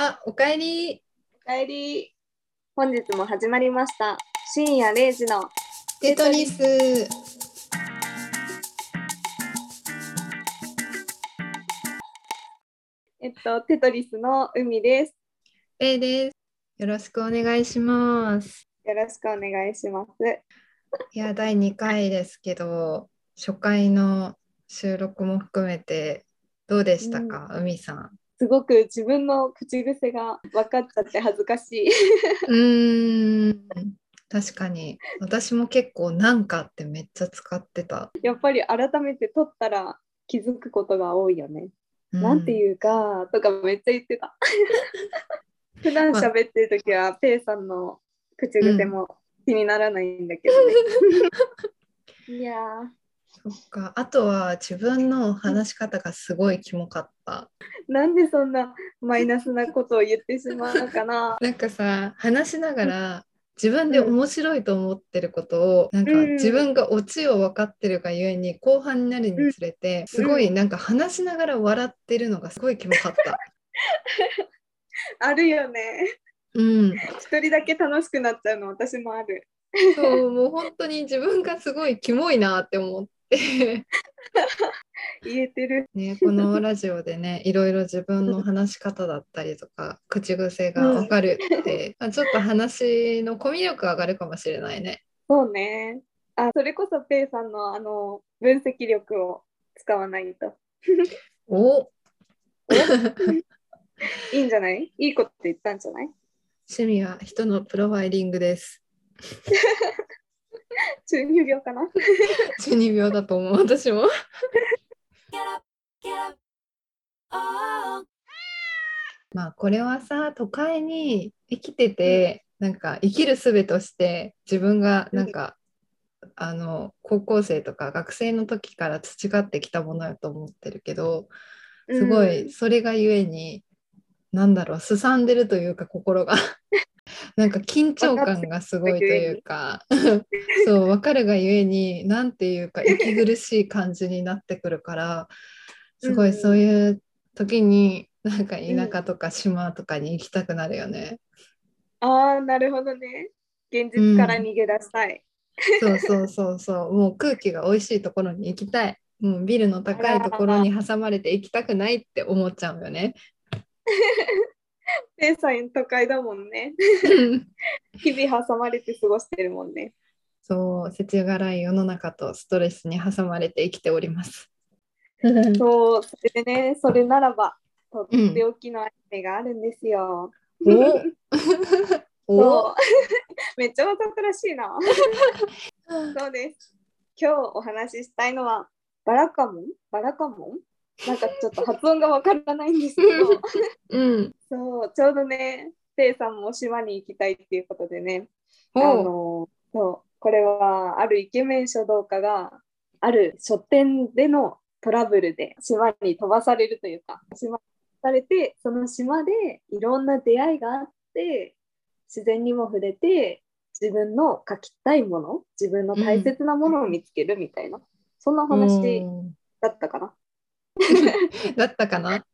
あ、おかえり。おかえり。本日も始まりました。深夜0時のテトリス。えっとテトリスの海です。レイです。よろしくお願いします。よろしくお願いします。いや、第2回ですけど、初回の収録も含めてどうでしたか、海さん。すごく自分の口癖が分かっちゃって恥ずかしい。うーん、確かに。私も結構なんかってめっちゃ使ってた。やっぱり改めて撮ったら気づくことが多いよね。うんなんていうかとかめっちゃ言ってた。普段喋ってる時はペイさんの口癖も気にならないんだけどね。いやーそっか。あとは自分の話し方がすごいキモかった。なんでそんなマイナスなことを言ってしまうのかな。なんかさ話しながら自分で面白いと思ってることを、なんかうん自分がオチを分かってるがゆえに後半になるにつれて、すごいなんか話しながら笑ってるのがすごいキモかった。あるよね。うん、一人だけ楽しくなっちゃうの私もある。そうもう本当に自分がすごいキモいなって思って、言えてる。ね、このラジオでね いろいろ自分の話し方だったりとか口癖が分かるって、あちょっと話のコミュ力上がるかもしれないね。そうね。あ、それこそペイさんのあの分析力を使わないと。お？いいんじゃない？いいこと言ったんじゃない？趣味は人のプロファイリングです。中二病かな中二病だと思う私も。Oh. まあこれはさ都会に生きてて、なんか生きる術として自分がなんか、あの高校生とか学生の時から培ってきたものだと思ってるけどすごいそれがゆえに、なんだろうすさんでるというか心が なんか緊張感がすごいというかそう分かるがゆえになんていうか息苦しい感じになってくるから すごいそういう時になんか田舎とか島とかに行きたくなるよね。ああ、なるほどね。現実から逃げ出したい。そうそうそうそうもう空気が美味しいところに行きたい。もうビルの高いところに挟まれて行きたくないって思っちゃうよね。ペイさん都会だもんね。日々挟まれて過ごしてるもんね。そう、世知辛い世の中とストレスに挟まれて生きております。そう、それでね、それならば、とっておきのアニメがあるんですよ。お？お？そうめっちゃわざとらしいな。そうです。今日お話ししたいのは、バラカモン？バラカモン？なんかちょっと発音がわからないんですけど、うん。そう、ちょうどね、ペイさんも島に行きたいっていうことでね、あおのそうこれはあるイケメン書道家がある書店でのトラブルで島に飛ばされるというか島にされてその島でいろんな出会いがあって自然にも触れて自分の書きたいもの自分の大切なものを見つけるみたいな、そんなお話うんだったかな。だったかな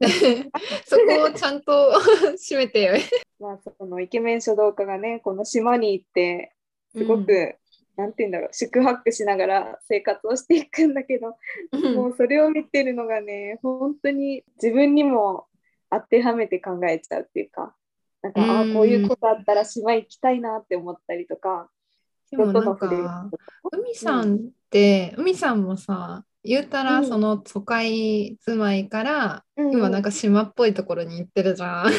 そこをちゃんと 締めて。よ。まあ、そのイケメン書道家がねこの島に行ってすごく、うん。なんて言うんだろう宿泊しながら生活をしていくんだけど、もうそれを見てるのがね本当に自分にも当てはめて考えちゃうっていうかなんか、ああうんこういうことあったら島行きたいなって思ったりとかでもなん人との触れるか。海さんって、海さんもさ言うたらうん。その都会住まいから、うん。今なんか島っぽいところに行ってるじゃん。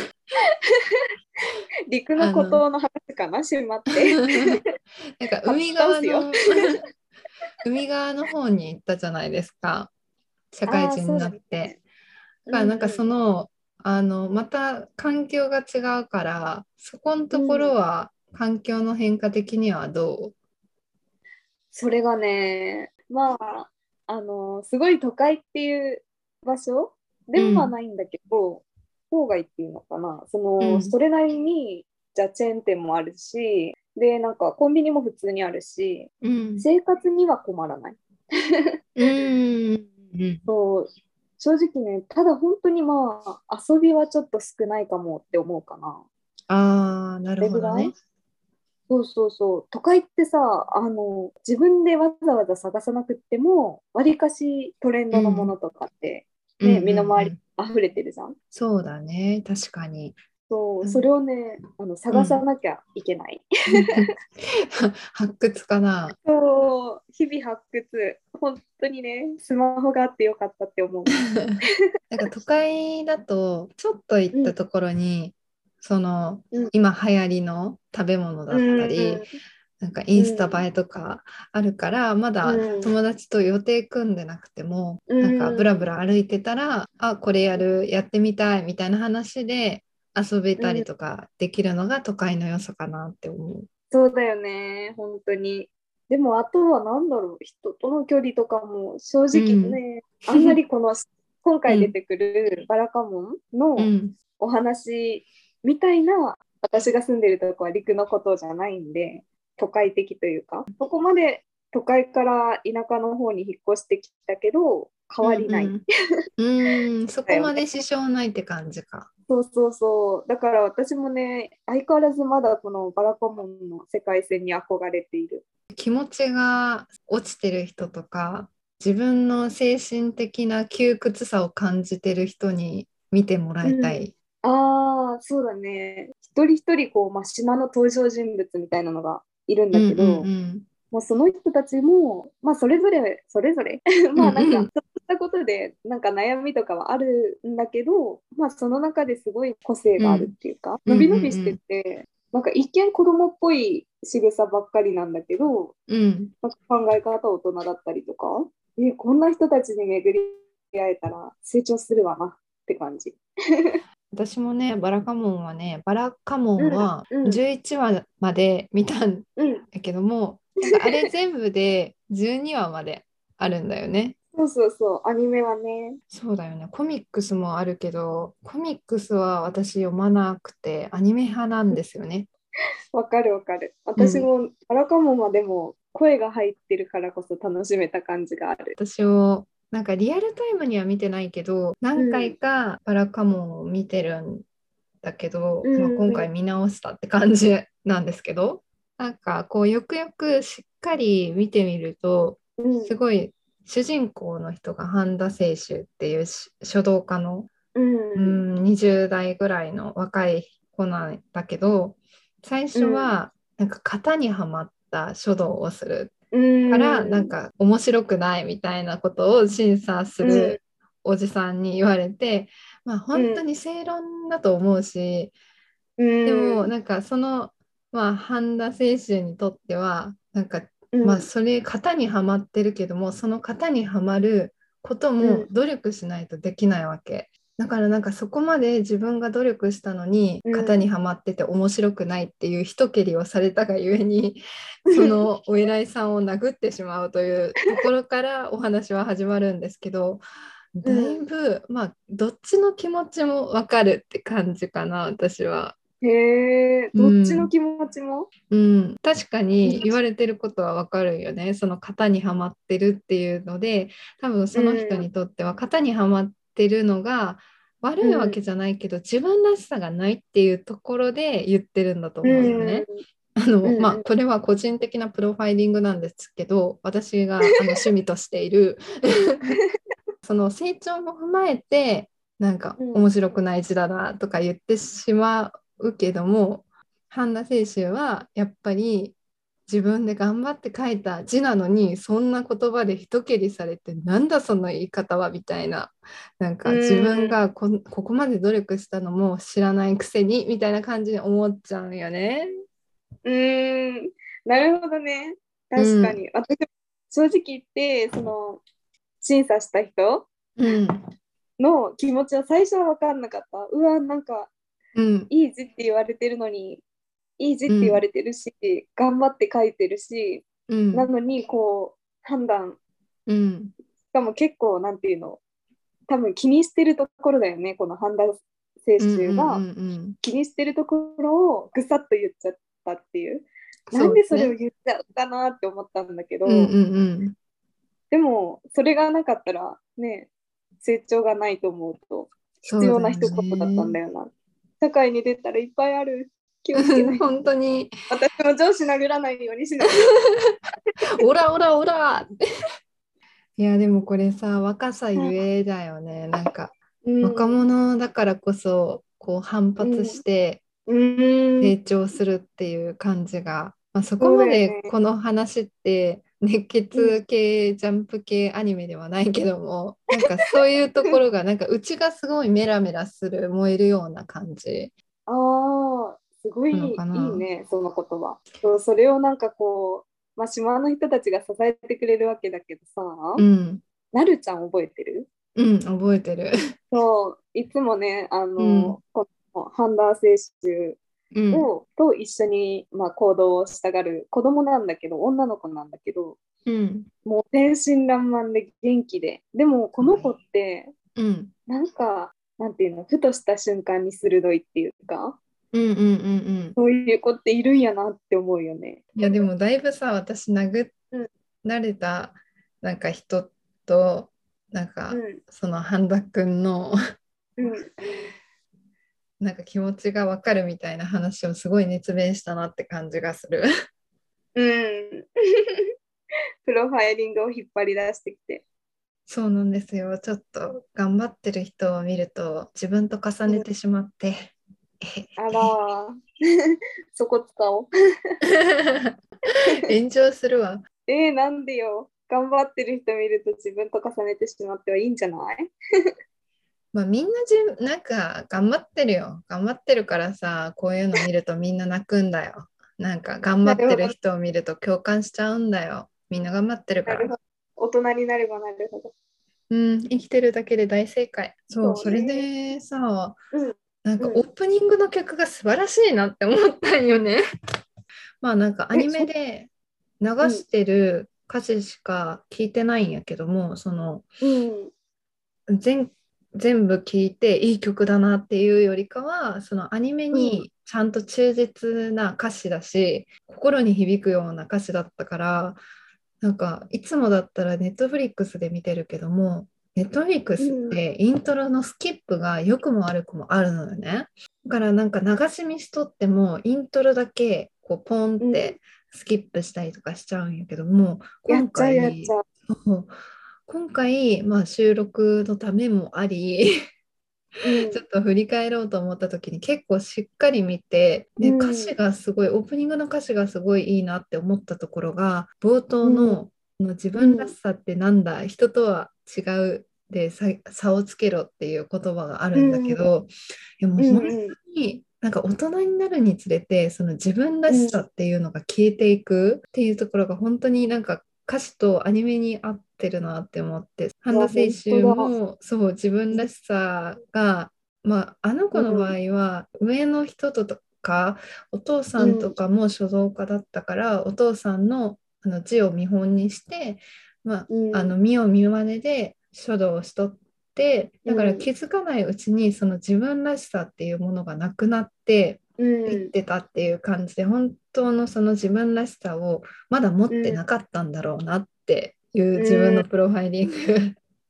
陸の孤島の話かな島って。なんか海側初の 海側の方に行ったじゃないですか。社会人になって。だからなんかその、あのまた環境が違うからそこのところは環境の変化的にはどそれがね、まあ、あの、すごい都会っていう場所ではないんだけど、郊外っていうのかな、その、うん。それなりに、じゃあチェーン店もあるし、で、なんかコンビニも普通にあるし、う、うん。生活には困らない。うん。うんそう。正直ね、ただ本当にまあ、遊びはちょっと少ないかもって思うかな。ああ、なるほどねそうそうそう。都会ってさ、あの、自分でわざわざ探さなくっても、わりかしトレンドのものとかって、ね、うんうんうん身の回り溢れてるじゃん。そうだね、確かに。そうう、んそれをね、あの探さなきゃいけない。発掘かな。そう、日々発掘。本当にね、スマホがあってよかったって思う。なんか都会だとちょっと行ったところに、その、うん。今流行りの食べ物だったり、なんかインスタ映えとかあるから、まだうん。友達と予定組んでなくても、うん。なんかブラブラ歩いてたら、あこれやるやってみたいみたいな話で遊べたりとかできるのが都会の良さかなって思う。そうだよね、本当に。でも、あとは何だろう、人との距離とかも正直ね、あんまりこの 今回出てくるバラカモンのうん、お話みたいな、私が住んでるとこは陸のことじゃないんで、都会的というか、そこまで都会から田舎の方に引っ越してきたけど、変わりない。うんうん、うん そこまで支障ないって感じか。そうそうそう。だから私もね、相変わらずまだこのバラカモンの世界線に憧れている。気持ちが落ちてる人とか自分の精神的な窮屈さを感じてる人に見てもらいたい。ああ、そうだね。一人一人こう、まあ、島の登場人物みたいなのがいるんだけど、うんうんうん。もうその人たちも、まあ、それぞれ、それぞれ、まあなんか、うんうん。ちょっとしたことで、なんか悩みとかはあるんだけど、まあ、その中ですごい個性があるっていうか、うん伸び伸びしてて、なんか一見子供っぽい仕草ばっかりなんだけど、うん。考え方大人だったりとか、え、こんな人たちに巡り会えたら成長するわなって感じ。私もねバラカモンはねバラカモンはうんうん11話まで見たんうん、だけども、なんかあれ全部で12話まであるんだよね。そうそうそう、アニメはね。そうだよね。コミックスもあるけど、コミックスは私読まなくてアニメ派なんですよね。わかるわかる。私もバラカモンはでも声が入ってるからこそ楽しめた感じがある。私をなんかリアルタイムには見てないけど何回かバラカモンを見てるんだけど、うん。まあ、今回見直したって感じなんですけどなんかこうよくよくしっかり見てみるとうん。すごい主人公の人が半田清舟っていうし書道家の、うん。うん、20代ぐらいの若い子なんだけど最初はなんか型にはまった書道をするうんからなんか面白くないみたいなことを審査するおじさんに言われて、まあ本当に正論だと思うし、うん。でもなんかそのまあ半田清舟にとってはなんかうん。まあそれ型にはまってるけどもその型にはまることも努力しないとできないわけ。だからなんかそこまで自分が努力したのにうん。型にはまってて面白くないっていう一蹴りをされたがゆえに そのお偉いさんを殴ってしまうというところからお話は始まるんですけどだいぶまあどっちの気持ちもわかるって感じかな私は。へえ、どっちの気持ちも、うん、確かに言われてることはわかるよね。その型にはまってるっていうので、多分その人にとっては型にはまってるのが悪いわけじゃないけど、自分らしさがないっていうところで言ってるんだと思うよね。あの、うんうん。まあ、これは個人的なプロファイリングなんですけど、私があの 趣味としている。その成長も踏まえて、なんかうん。面白くない字だなとか言ってしまうけども、半田清舟はやっぱり自分で頑張って書いた字なのにそんな言葉で一蹴りされてなんだその言い方はみたいななんかうん自分がこんここまで努力したのも知らないくせにみたいな感じに思っちゃうよね。うーん、なるほどね。確かに。私、正直言って、その、審査した人うんの気持ちは最初は分かんなかった。うわ、なんか、うんいい字って言われてるのに、いい字って言われてるし、頑張って書いてるし、うん。なのに、こう、判断、うん。しかも結構、なんていうの、多分気にしてるところだよね、この判断清舟が。うんうんうん気にしてるところをぐさっと言っちゃったっていう。うんなんでそれを言っちゃうかなって思ったんだけど、うんうんうん。でもそれがなかったらね成長がないと思うと必要な一言だったんだよな。社会に出たらいっぱいある。気をつけないと。本当に。私も上司殴らないようにしない。オラオラオラ。いやでもこれさ若さゆえだよね。なんか若者だからこそこう反発してうん。成長するっていう感じが、まあ、そこまでこの話って熱血系ジャンプ系アニメではないけどもなんかそういうところがなんかうちがすごいメラメラする燃えるような感じ。ああ、すごいいいね、その言葉。そうそれをなんかこう、まあ、島の人たちが支えてくれるわけだけどさ、うん、なるちゃん覚えてる？うん、覚えてる。そう、いつもね、あの、うん。このハンダー選手うん、を、と一緒に、まあ、行動をしたがる子供なんだけど、女の子なんだけど、うん、もう天真爛漫で元気で、でもこの子って、うん、なんか、なんていうの、ふとした瞬間に鋭いっていうか、うん、うん、うん、うん。そういう子っているんやなって思うよね。いやでもだいぶさ私殴うんられたなんか人となんか、うんその半田くんのうんなんか気持ちがわかるみたいな話をすごい熱弁したなって感じがする。うん。プロファイリングを引っ張り出してきて。そうなんですよ。ちょっと頑張ってる人を見ると自分と重ねてしまって。あらー、そこ使おう。炎上するわ。えー、なんでよ。頑張ってる人見ると自分と重ねてしまってはいいんじゃない？まあみんなじなんか頑張ってるよ。頑張ってるからさ、こういうの見るとみんな泣くんだよ。なんか頑張ってる人を見ると共感しちゃうんだよ。みんな頑張ってるからなるほ。ど。大人になればなるほど。うん、生きてるだけで大正解。そう、そうねそれでさ、うんなんかうんオープニングの曲が素晴らしいなって思ったんよね。まあなんかアニメで流してる歌詞しか聞いてないんやけども、そのうん。全全部聞いていい曲だなっていうよりかはそのアニメうにちゃんと忠実な歌詞だし、心に響くような歌詞だったからなんかいつもだったらネットフリックスで見てるけどもネットフリックスってイントロのスキップが良くも悪くもあるのよね。だからなんか流し見しとってもイントロだけこうポンってスキップしたりとかしちゃうんやけども、今回今回、まあ、収録のためもありうん。ちょっと振り返ろうと思った時に結構しっかり見てでうん。歌詞がすごいオープニングの歌詞がすごいいいなって思ったところが冒頭の「の自分らしさってなんだ？人とは違う」で差差をつけろっていう言葉があるんだけど、いやもう本うんうん。当になんか大人になるにつれてその自分らしさっていうのが消えていくっていうところが本当になんか歌詞とアニメに合ってるなって思って半田選手もそう自分らしさが、まあ、あの子の場合は上の人とかお父さんとかも書道家だったから、お父さんのあの字を見本にして、まあ、うんあの見よう見まねで書道をしとってだからうん気づかないうちにその自分らしさっていうものがなくなってういっん。てたっていう感じで、本当のその自分らしさをまだ持ってなかったんだろうなっていう自分のプロファイリング、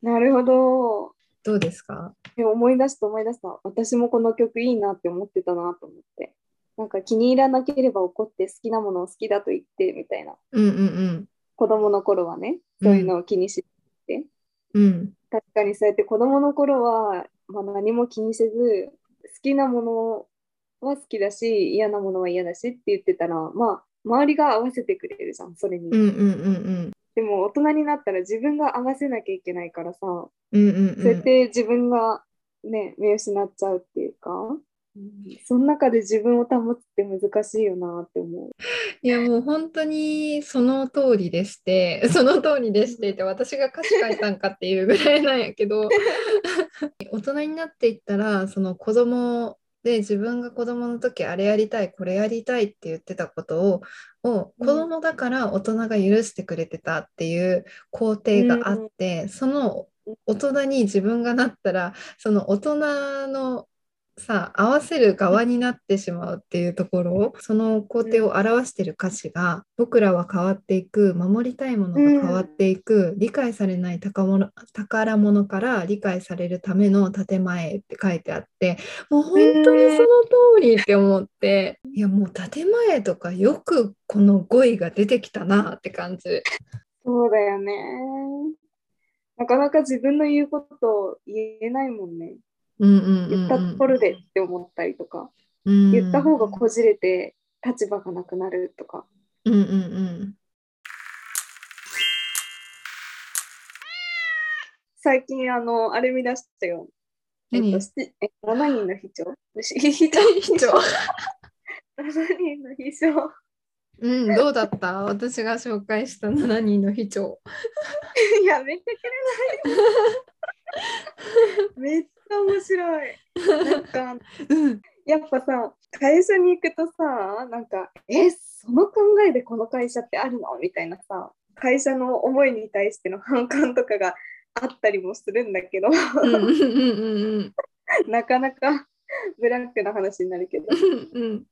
なるほど。どうですか？思い出した思い出した。私もこの曲いいなって思ってたなと思って。なんか気に入らなければ怒って好きなものを好きだと言ってみたいな。うんうん子供の頃はね、そういうのを気にして。うんうん確かにそうやって子供の頃は、まあ、何も気にせず、好きなものは好きだし、嫌なものは嫌だしって言ってたら、まあ、周りが合わせてくれるじゃん、それに。うんうんうんでも大人になったら自分が合わせなきゃいけないからさ、うんうんうんそうやって自分がね、見失っちゃうっていうか、うんその中で自分を保つって難しいよなって思う。いやもう本当にその通りでして その通りでしてって私が歌詞書いたんかっていうぐらいなんやけど 大人になっていったらその子供で自分が子供の時あれやりたいこれやりたいって言ってたことをを子供だから大人が許してくれてたっていう肯定があって、その大人に自分がなったらその大人のさ合わせる側になってしまうっていうところその工程を表してる歌詞が、僕らは変わっていく守りたいものが変わっていく、理解されない宝物宝物から理解されるための建前って書いてあってもう本当にその通りって思って、いやもう建前とかよくこの語彙が出てきたなって感じ。そうだよね。なかなか自分の言うことを言えないもんね。うんうんうんうん言ったところでって思ったりとか、うん言った方がこじれて立場がなくなるとか。うんうんうん最近、あの、あれ見出したよ。えっ何と、しえ7人の秘書？し秘書秘書 ?7 人の秘書。うん、どうだった？私が紹介した7人の秘書。やめてくれない？めっちゃ面白い。なんか、うん、やっぱさ、会社に行くとさ、なんか、え、その考えでこの会社ってあるの？みたいなさ、会社の思いに対しての反感とかがあったりもするんだけど、うん、うん、うん、なかなかブラックな話になるけど、うん、うん、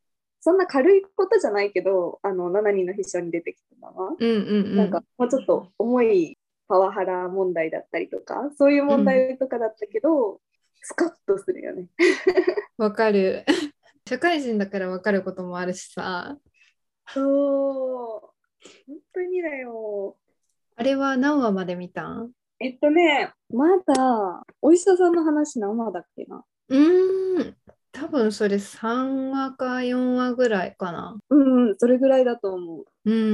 そんな軽いことじゃないけど、あの、7人の秘書に出てきたのは、うん、うん、なんかもうちょっと重いパワハラ問題だったりとか、そういう問題とかだったけど、スカッとするよね。わかる。社会人だからわかることもあるしさ。そう。本当にだよ。あれは何話まで見たん？えっとね、まだ、お医者さんの話何話だっけな。うーん、多分それ3話か4話ぐらいかな。うんうん、それぐらいだと思う。うん、うん、う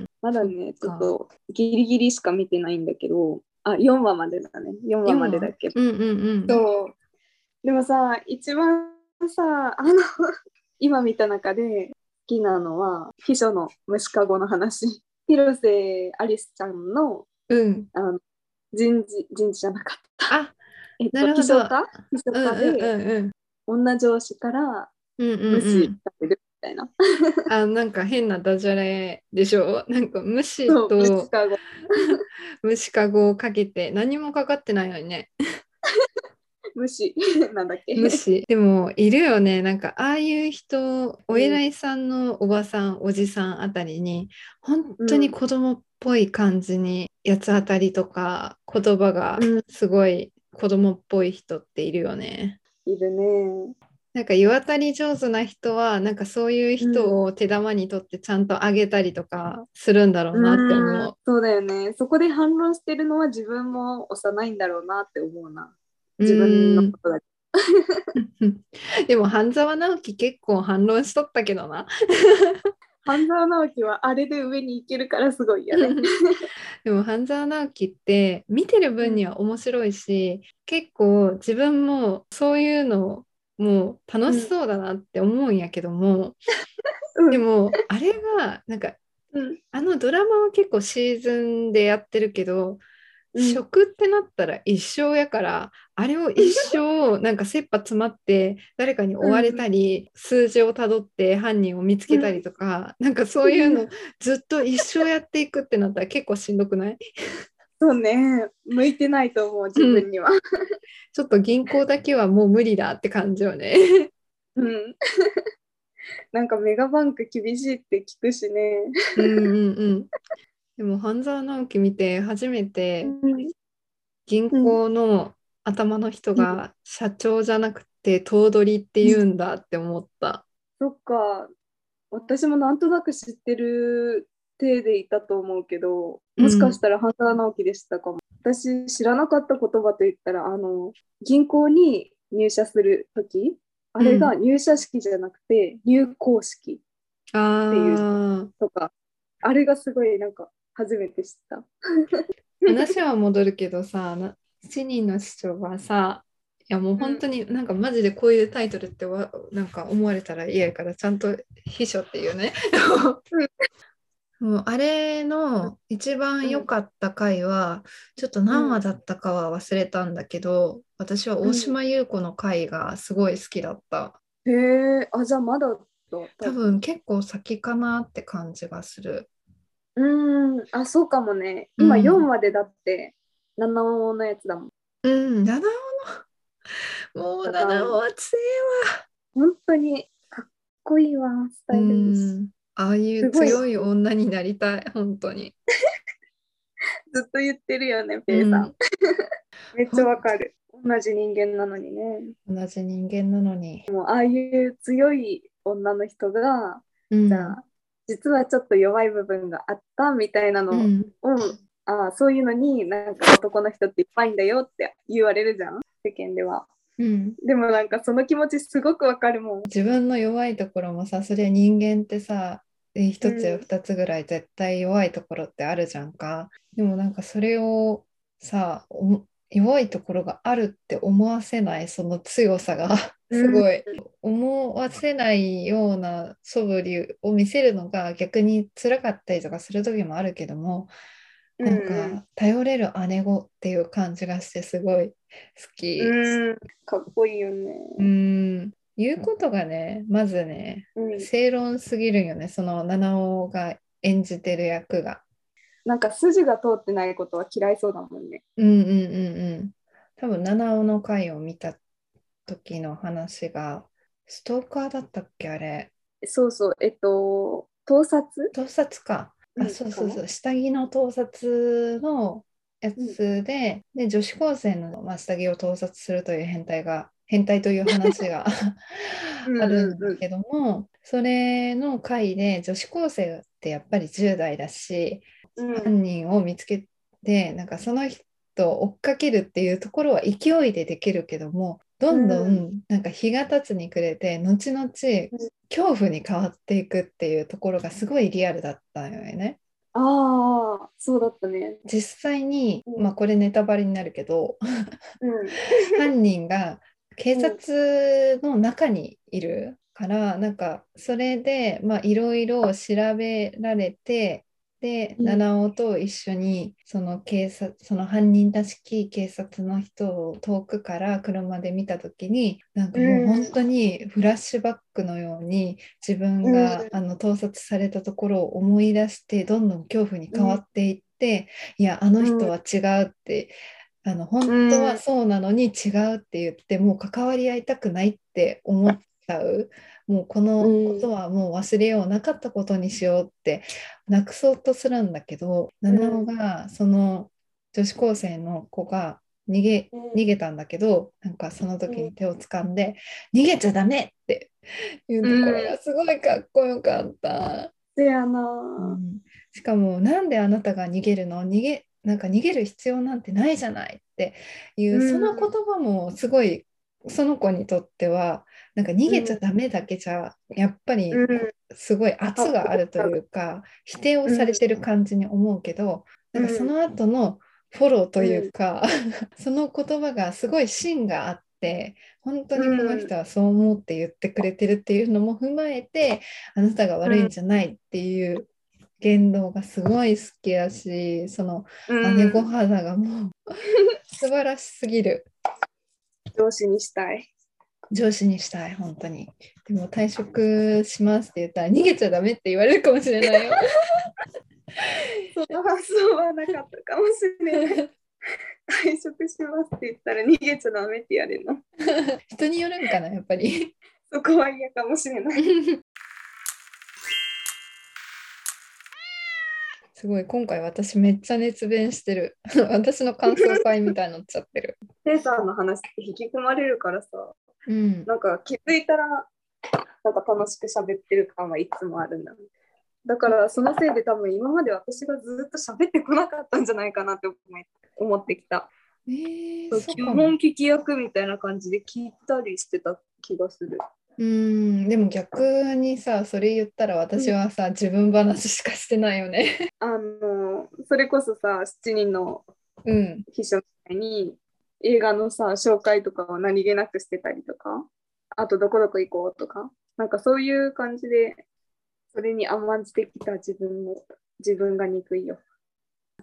ん、まだね、ちょっとギリギリしか見てないんだけど、あ、4話までだね。4話までだけど。うん。うん、うん、うん。そう。でもさ、一番さ、あの、今見た中で好きなのは、秘書の虫かごの話。広瀬アリスちゃんのうん。あの人事、人事じゃなかった。あ、えっと、なるほど秘書課秘書うん、課うん、で、うん、うん。女上司からうん、うん、無視うん。されるみたいな。あ、なんか変なダジャレでしょ？なんか虫そう、虫とかご。虫かごをかけて何もかかってないのにね。無視なんだっけ？虫。でもいるよね。なんかああいう人、お偉いさんのおばさん、おじさんあたりに、本当に子供っぽい感じに八つ当たりとか言葉がうんすごい子供っぽい人っているよね。いるね。なんか世渡り上手な人はなんかそういう人を手玉に取ってちゃんとあげたりとかするんだろうなってうん思う。そうだよね。そこで反論してるのは自分も幼いんだろうなって思うな。自分のことだけ。でも半沢直樹結構反論しとったけどな。半沢直樹はあれで上に行けるからすごいよね。でも半沢直樹って見てる分には面白いし、結構自分もそういうのもう楽しそうだなって思うんやけども、うん。でもあれがなんかうんあのドラマは結構シーズンでやってるけど、うん。食ってなったら一生やからあれを一生なんか切羽詰まって誰かに追われたり、数字をたどって犯人を見つけたりとか、なんかそういうのずっと一生やっていくってなったら結構しんどくない？そうね。向いてないと思う、自分には。ちょっと銀行だけはもう無理だって感じよね。うん。なんかメガバンク厳しいって聞くしね。うんうんうん。でも半沢直樹見て初めて銀行の頭の人が社長じゃなくて頭取って言うんだって思った。そっか。私もなんとなく知ってる体でいたと思うけど、もしかしたら半沢直樹でしたかも。私知らなかった言葉といったら、あの、銀行に入社するとき、あれが入社式じゃなくて入校式ああ、とか、あれがすごいなんか初めて知った。話は戻るけどさ、な7人の市長はさ、いやもう本当になんかマジでこういうタイトルってわなんか思われたら嫌やからちゃんと秘書っていうね。もうあれの一番良かった回は、ちょっと何話だったかは忘れたんだけど、私は大島優子の回がすごい好きだった。へえ、あ、じゃあまだだ。多分結構先かなって感じがする。うーん、あ、そうかもね。今うん4までだって、七尾のやつだもん。うん、七尾のもう七尾は強本当にかっこいいわ、スタイルいです。わ。ああいう強い女になりたい、本当に。ずっと言ってるよね、ペイさん。うん めっちゃわかる。同じ人間なのにね。同じ人間なのに。もうああいう強い女の人が、うんじゃあ、実はちょっと弱い部分があったみたいなのを、うんあそういうのになんか男の人っていっぱいいんだよって言われるじゃん、世間では。うん。でもなんかその気持ちすごくわかるもん。自分の弱いところもさそれ人間ってさえ一つやうん。二つぐらい絶対弱いところってあるじゃんか、でもなんかそれをさお弱いところがあるって思わせないその強さがすごい、思わせないような素振りを見せるのが逆に辛かったりとかする時もあるけどもなんか頼れる姉子っていう感じがしてすごい好き。うん、かっこいいよね。うん言うことがねまずねうん、正論すぎるよねその七尾が演じてる役が。なんか筋が通ってないことは嫌いそうだもんね。うんうんうんうん。多分七尾の回を見た時の話がストーカーだったっけあれそうそう、えっと、盗撮？盗撮か。あうん。そうそうかそう。下着の盗撮のやつで,、で女子高生の、まあ、下着を盗撮するという変態が変態という話がうん あるんだけども、それの回で女子高生ってやっぱり10代だし、うん。犯人を見つけてなんかその人を追っかけるっていうところは勢いでできるけどもどんどんなんか日が経つにくれて後々恐怖に変わっていくっていうところがすごいリアルだったのよね。ああ、そうだったね。実際に、うんまあこれネタバレになるけどうん。犯人が警察の中にいるから、なんかそれでまあいろいろ調べられてで、うん。七尾と一緒にその警察その犯人らしき警察の人を遠くから車で見た時になんかもう本当にフラッシュバックのように自分が、うん。あの盗撮されたところを思い出してどんどん恐怖に変わっていって、いやあの人は違うって、あの本当はそうなのに違うって言って、もう関わり合いたくないって思っちゃう？もうこのことはもう忘れようなかったことにしようってなくそうとするんだけど、七尾がその女子高生の子が逃げ逃げたんだけどなんかその時に手を掴んで「逃げちゃダメ!」っていうところがすごいかっこよかった。せやな、うん。しかも「なんであなたが逃げるの？逃げなんか逃げる必要なんてないじゃない」っていう、うん。その言葉もすごいその子にとってはなんか逃げちゃダメだけじゃ、やっぱりうん。すごい圧があるというか、否定をされてる感じに思うけど、なんかその後のフォローというか、その言葉がすごい芯があって本当にこの人はそう思って言ってくれてるっていうのも踏まえて、あなたが悪いんじゃないっていう言動がすごい好きだしそのうん。姉御肌がもう 素晴らしすぎる上司にしたい。上司にしたい本当にでも退職しますって言ったら逃げちゃダメって言われるかもしれないよその発想はなかったかもしれない。退職しますって言ったら逃げちゃダメって言われるの。人によるんかなやっぱりそこは嫌かもしれない。すごい今回私めっちゃ熱弁してる 私の感想会みたいになっちゃってるペイさんの話って引き込まれるからさ、うんなんか気づいたら、なんか楽しく喋ってる感はいつもあるんだ。だからそのせいで多分今まで私がずっと喋ってこなかったんじゃないかなって思ってきた。えー、基本聞き役みたいな感じで聞いたりしてた気がする。うんでも逆にさそれ言ったら私はさ、自分話しかしてないよね。あのそれこそさ7人のうん。秘書みたいに映画のさ紹介とかを何気なくしてたりとかあとどこどこ行こうとかなんかそういう感じでそれに甘んじてきた自分も自分が憎いよ。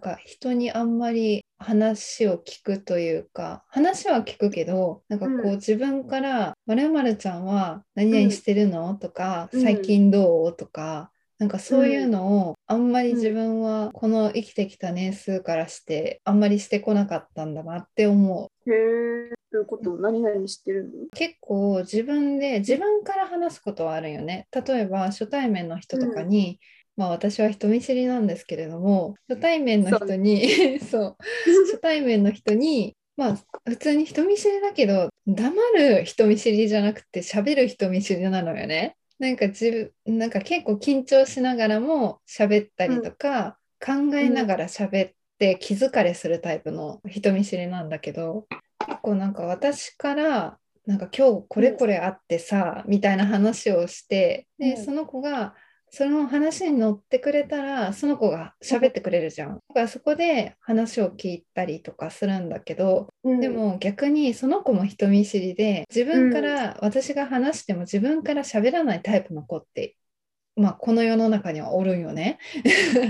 なんか人にあんまり話を聞くというか話は聞くけどなんかこう、うん自分から「まるまるちゃんは何々してるの?」とか「うん最近どう?」とかなんかそういうのをあんまり自分はこの生きてきた年数からしてあんまりしてこなかったんだなって思う。へえ、どういうこと？何々してるの？結構自分で自分から話すことはあるよね。例えば初対面の人とかに、まあ私は人見知りなんですけれども 初対面の人にそう初対面の人にまあ普通に人見知りだけど黙る人見知りじゃなくて喋る人見知りなのよね。なんか自分なんか結構緊張しながらも喋ったりとか、考えながら喋って気疲れするタイプの人見知りなんだけど結構なんか私からなんか今日これこれあってさ、みたいな話をしてで、うんその子がその話に乗ってくれたらその子が喋ってくれるじゃん。だからそこで話を聞いたりとかするんだけど、で、も逆にその子も人見知りで自分から私が話しても自分から喋らないタイプの子って、まあ、この世の中にはおるんよね。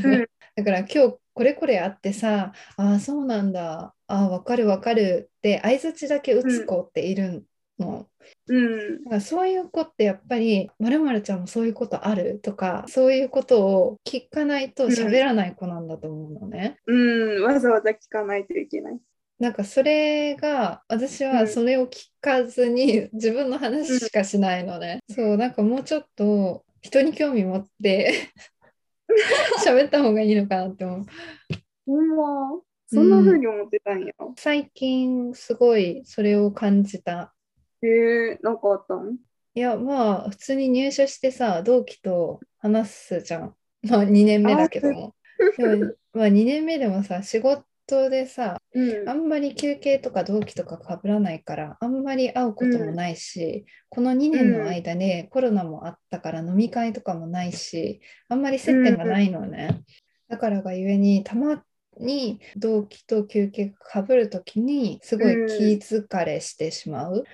うん。だから今日これこれあってさああそうなんだ。ああ分かる分かるって相づちだけ打つ子っているの。うんだからそういう子ってやっぱり「まるまるちゃんもそういうことある?」とかそういうことを聞かないと喋らない子なんだと思うのね。うん、わざわざ聞かないといけない。なんかそれが私はそれを聞かずに自分の話しかしないのね。そうなんかもうちょっと人に興味持って 喋った方がいいのかなって思う。ほんま、そんな風に思ってたんや。最近すごいそれを感じた。へえ、なんかあったん？いやまあ普通に入社してさ同期と話すじゃん。まあ2年目だけども。でもまあ2年目でもさ仕事でさうんあんまり休憩とか同期とか被らないからあんまり会うこともないし、この2年の間でコロナもあったから飲み会とかもないしあんまり接点がないのね、だからがゆえにたまに同期と休憩が被る時にすごい気疲れしてしまう、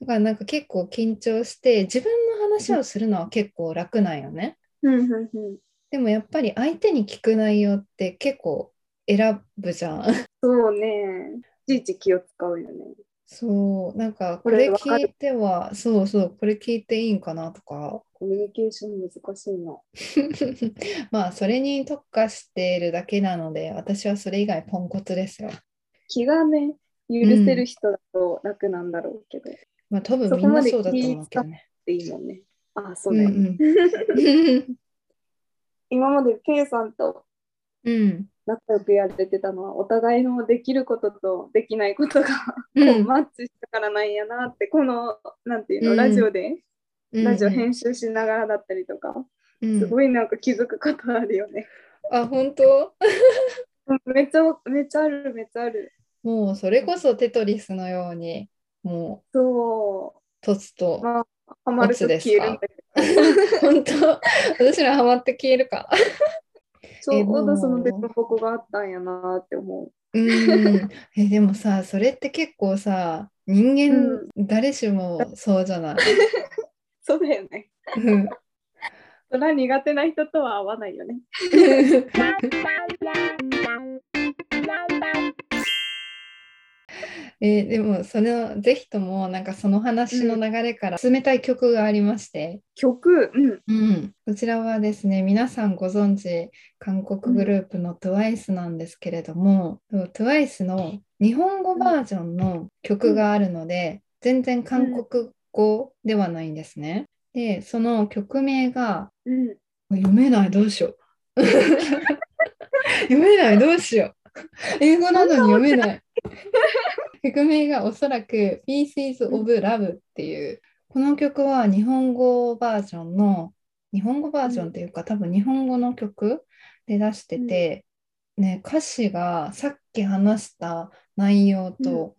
だからなんか結構緊張して自分の話をするのは結構楽なんよね、うんうんうんでもやっぱり相手に聞く内容って結構選ぶじゃんそうね。いちいち気を使うよね。そう、なんかここれ聞いては、そうそう、これ聞いていいんかなとか、コミュニケーション難しいな。まあそれに特化しているだけなので、私はそれ以外ポンコツですよ。気がね、許せる人だと楽なんだろうけど、っまあ多分みんなそうだと思うけどね。ていいもんね。あ、そううんだよね。うん。今までペイさんとうん。仲良くやれてたのは、お互いのできることとできないことが、うんこうマッチしたからなんやなって、この、なんていうの、うんラジオで、ラジオうん編集しながらだったりとか、うんすごいなんか気づくことあるよね。あ、本当？めっちゃ、めっちゃある、めっちゃある。もうそれこそテトリスのように、もそうとつとう、。まあ、ハマると消えるんだけ 本当？私らハマって消えるか？ど、ちょうどそのもうデコボコがあったんやなって思う。うん、えでもさそれって結構さ人間誰しもそうじゃない、そうだよね。うんそれは苦手な人とは合わないよね。えでもそのぜひともなんかその話の流れから進めたい曲がありまして、曲、うん。うん、こちらはですね皆さんご存知韓国グループの TWICE なんですけれども、TWICE の日本語バージョンの曲があるので、全然韓国語ではないんですね。でその曲名がうん。読めないどうしよう。読めないどうしよう 英語なのに読めない。曲名がおそらく Pieces of Love っていうこの曲は日本語バージョンの日本語バージョンっていうか多分日本語の曲で出してて、ね、歌詞がさっき話した内容と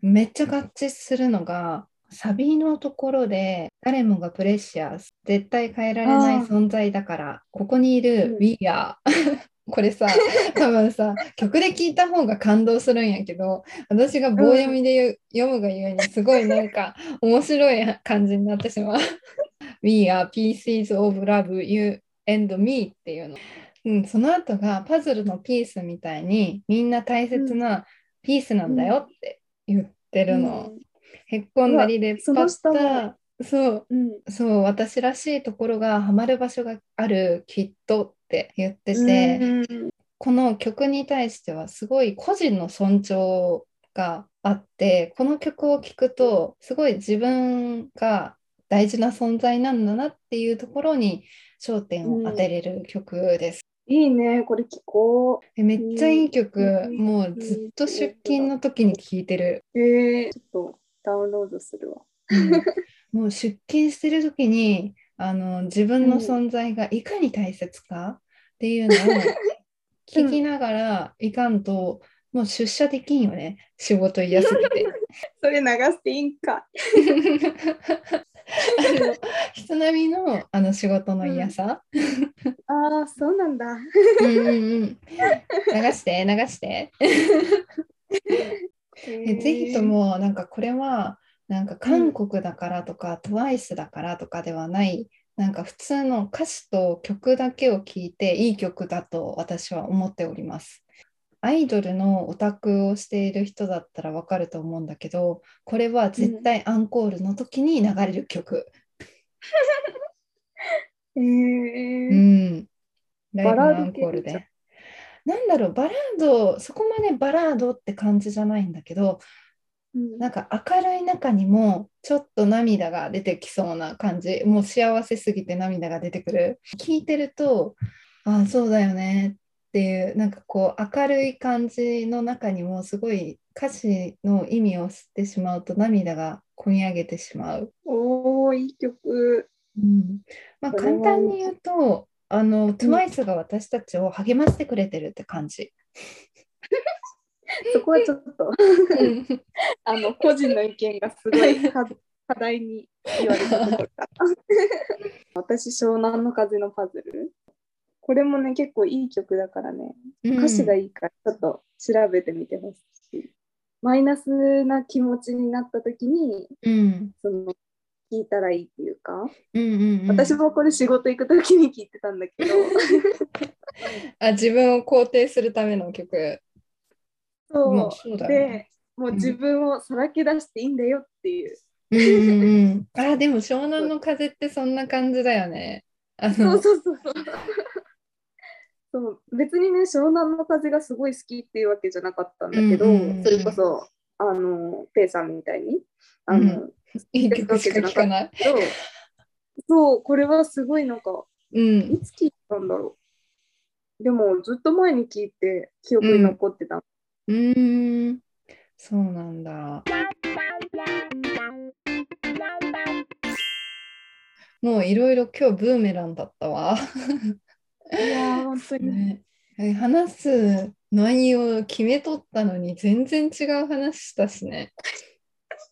めっちゃ合致するのがサビのところで誰もがプレッシャー絶対変えられない存在だからここにいるうん。We Are これさ 多分さ曲で聞いた方が感動するんやけど私が棒読みで言う読むがゆえにすごいなんか面白い感じになってしまう。We are pieces of love you and me っていうの、うん、その後がパズルのピースみたいにみんな大切なピースなんだよって言ってるの、へっこんだりでそパッの下もタそううん。そう私らしいところがハマる場所があるきっとって言ってて、うんこの曲に対してはすごい個人の尊重があってこの曲を聴くとすごい自分が大事な存在なんだなっていうところに焦点を当てれる曲です。いいね、これ聞こでめっちゃいい曲、うんもうずっと出勤の時に聴いてる。う。えー、ちょっとダウンロードするわ。うんもう出勤してる時にあの自分の存在がいかに大切かっていうのを 聞きながらいかんと、もう出社できんよね仕事嫌すぎて。それ流していいんか。あの人並みのあの仕事の嫌さ、ああ、そうなんだ。うんうんうん、流して流して。でぜひともなんかこれはなんか韓国だからとか、TWICE だからとかではないなんか普通の歌詞と曲だけを聴いていい曲だと私は思っております。アイドルのオタクをしている人だったらわかると思うんだけどこれは絶対アンコールの時に流れる曲。えうー、ん、ライブのバラードアンコールで。なんだろうバラードそこまでバラードって感じじゃないんだけどうんなんか明るい中にもちょっと涙が出てきそうな感じもう幸せすぎて涙が出てくる聞いてるとああそうだよねっていうなんかこう明るい感じの中にもすごい歌詞の意味を知ってしまうと涙がこみ上げてしまう。おー、いい曲。うんまあ、簡単に言うとあの TWICE が私たちを励ましてくれてるって感じ。そこはちょっと、あの、個人の意見がすごい課課題に言われたところか。な。私、湘南の風のパズル。これもね、結構いい曲だからね、歌詞がいいからちょっと調べてみてほしい。マイナスな気持ちになった時に、うん。その、聞いたらいいっていうか、うんうんうん、私もこれ仕事行く時に聞いてたんだけど、あ自分を肯定するための曲。そう。まあそうだよね。で、もう自分をさらけ出していいんだよっていう。うんうんうん、あでも湘南の風ってそんな感じだよね。あそうのそうそうそう。そう。別にね湘南の風がすごい好きっていうわけじゃなかったんだけど、うんうんうん。それこそあのペイさんみたいにあの、いい曲しか聴かない。そうこれはすごいなんかうん。いつ聞いたんだろう。でもずっと前に聞いて記憶に残ってた、うーんそうなんだ。もういろいろ今日ブーメランだったわ。いやー本当に、ね、え話す内容決めとったのに全然違う話したしね。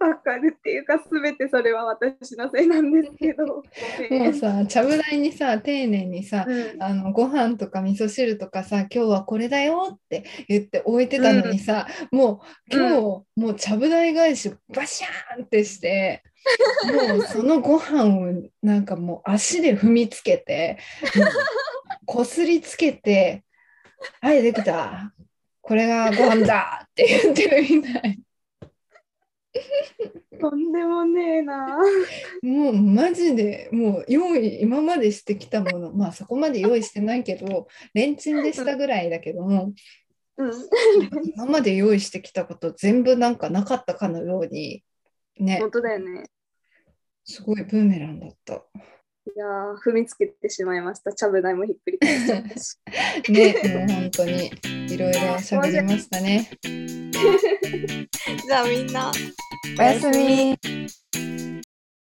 わかるっていうか全てそれは私のせいなんですけど もうさ、ちゃぶ台にさ、丁寧にさ、うんあのご飯とか味噌汁とかさ今日はこれだよって言って置いてたのにさ、もう今日、もうちゃぶ台返しバシャーンってして もうそのご飯をなんかもう足で踏みつけてこすりつけて「はいできたこれがご飯だ!」って言ってるみたい。とんでもねえな。もうマジでもう用意今までしてきたもの。まあそこまで用意してないけどレンチンでしたぐらいだけども。うん。今まで用意してきたこと全部なんかなかったかのようにね。本当だよね。すごいブーメランだった。いやー踏みつけてしまいました。ちゃぶ台もひっくり返っちゃったし。ねもう本当にいろいろ喋りましたね。じゃあみんな。おやすみ。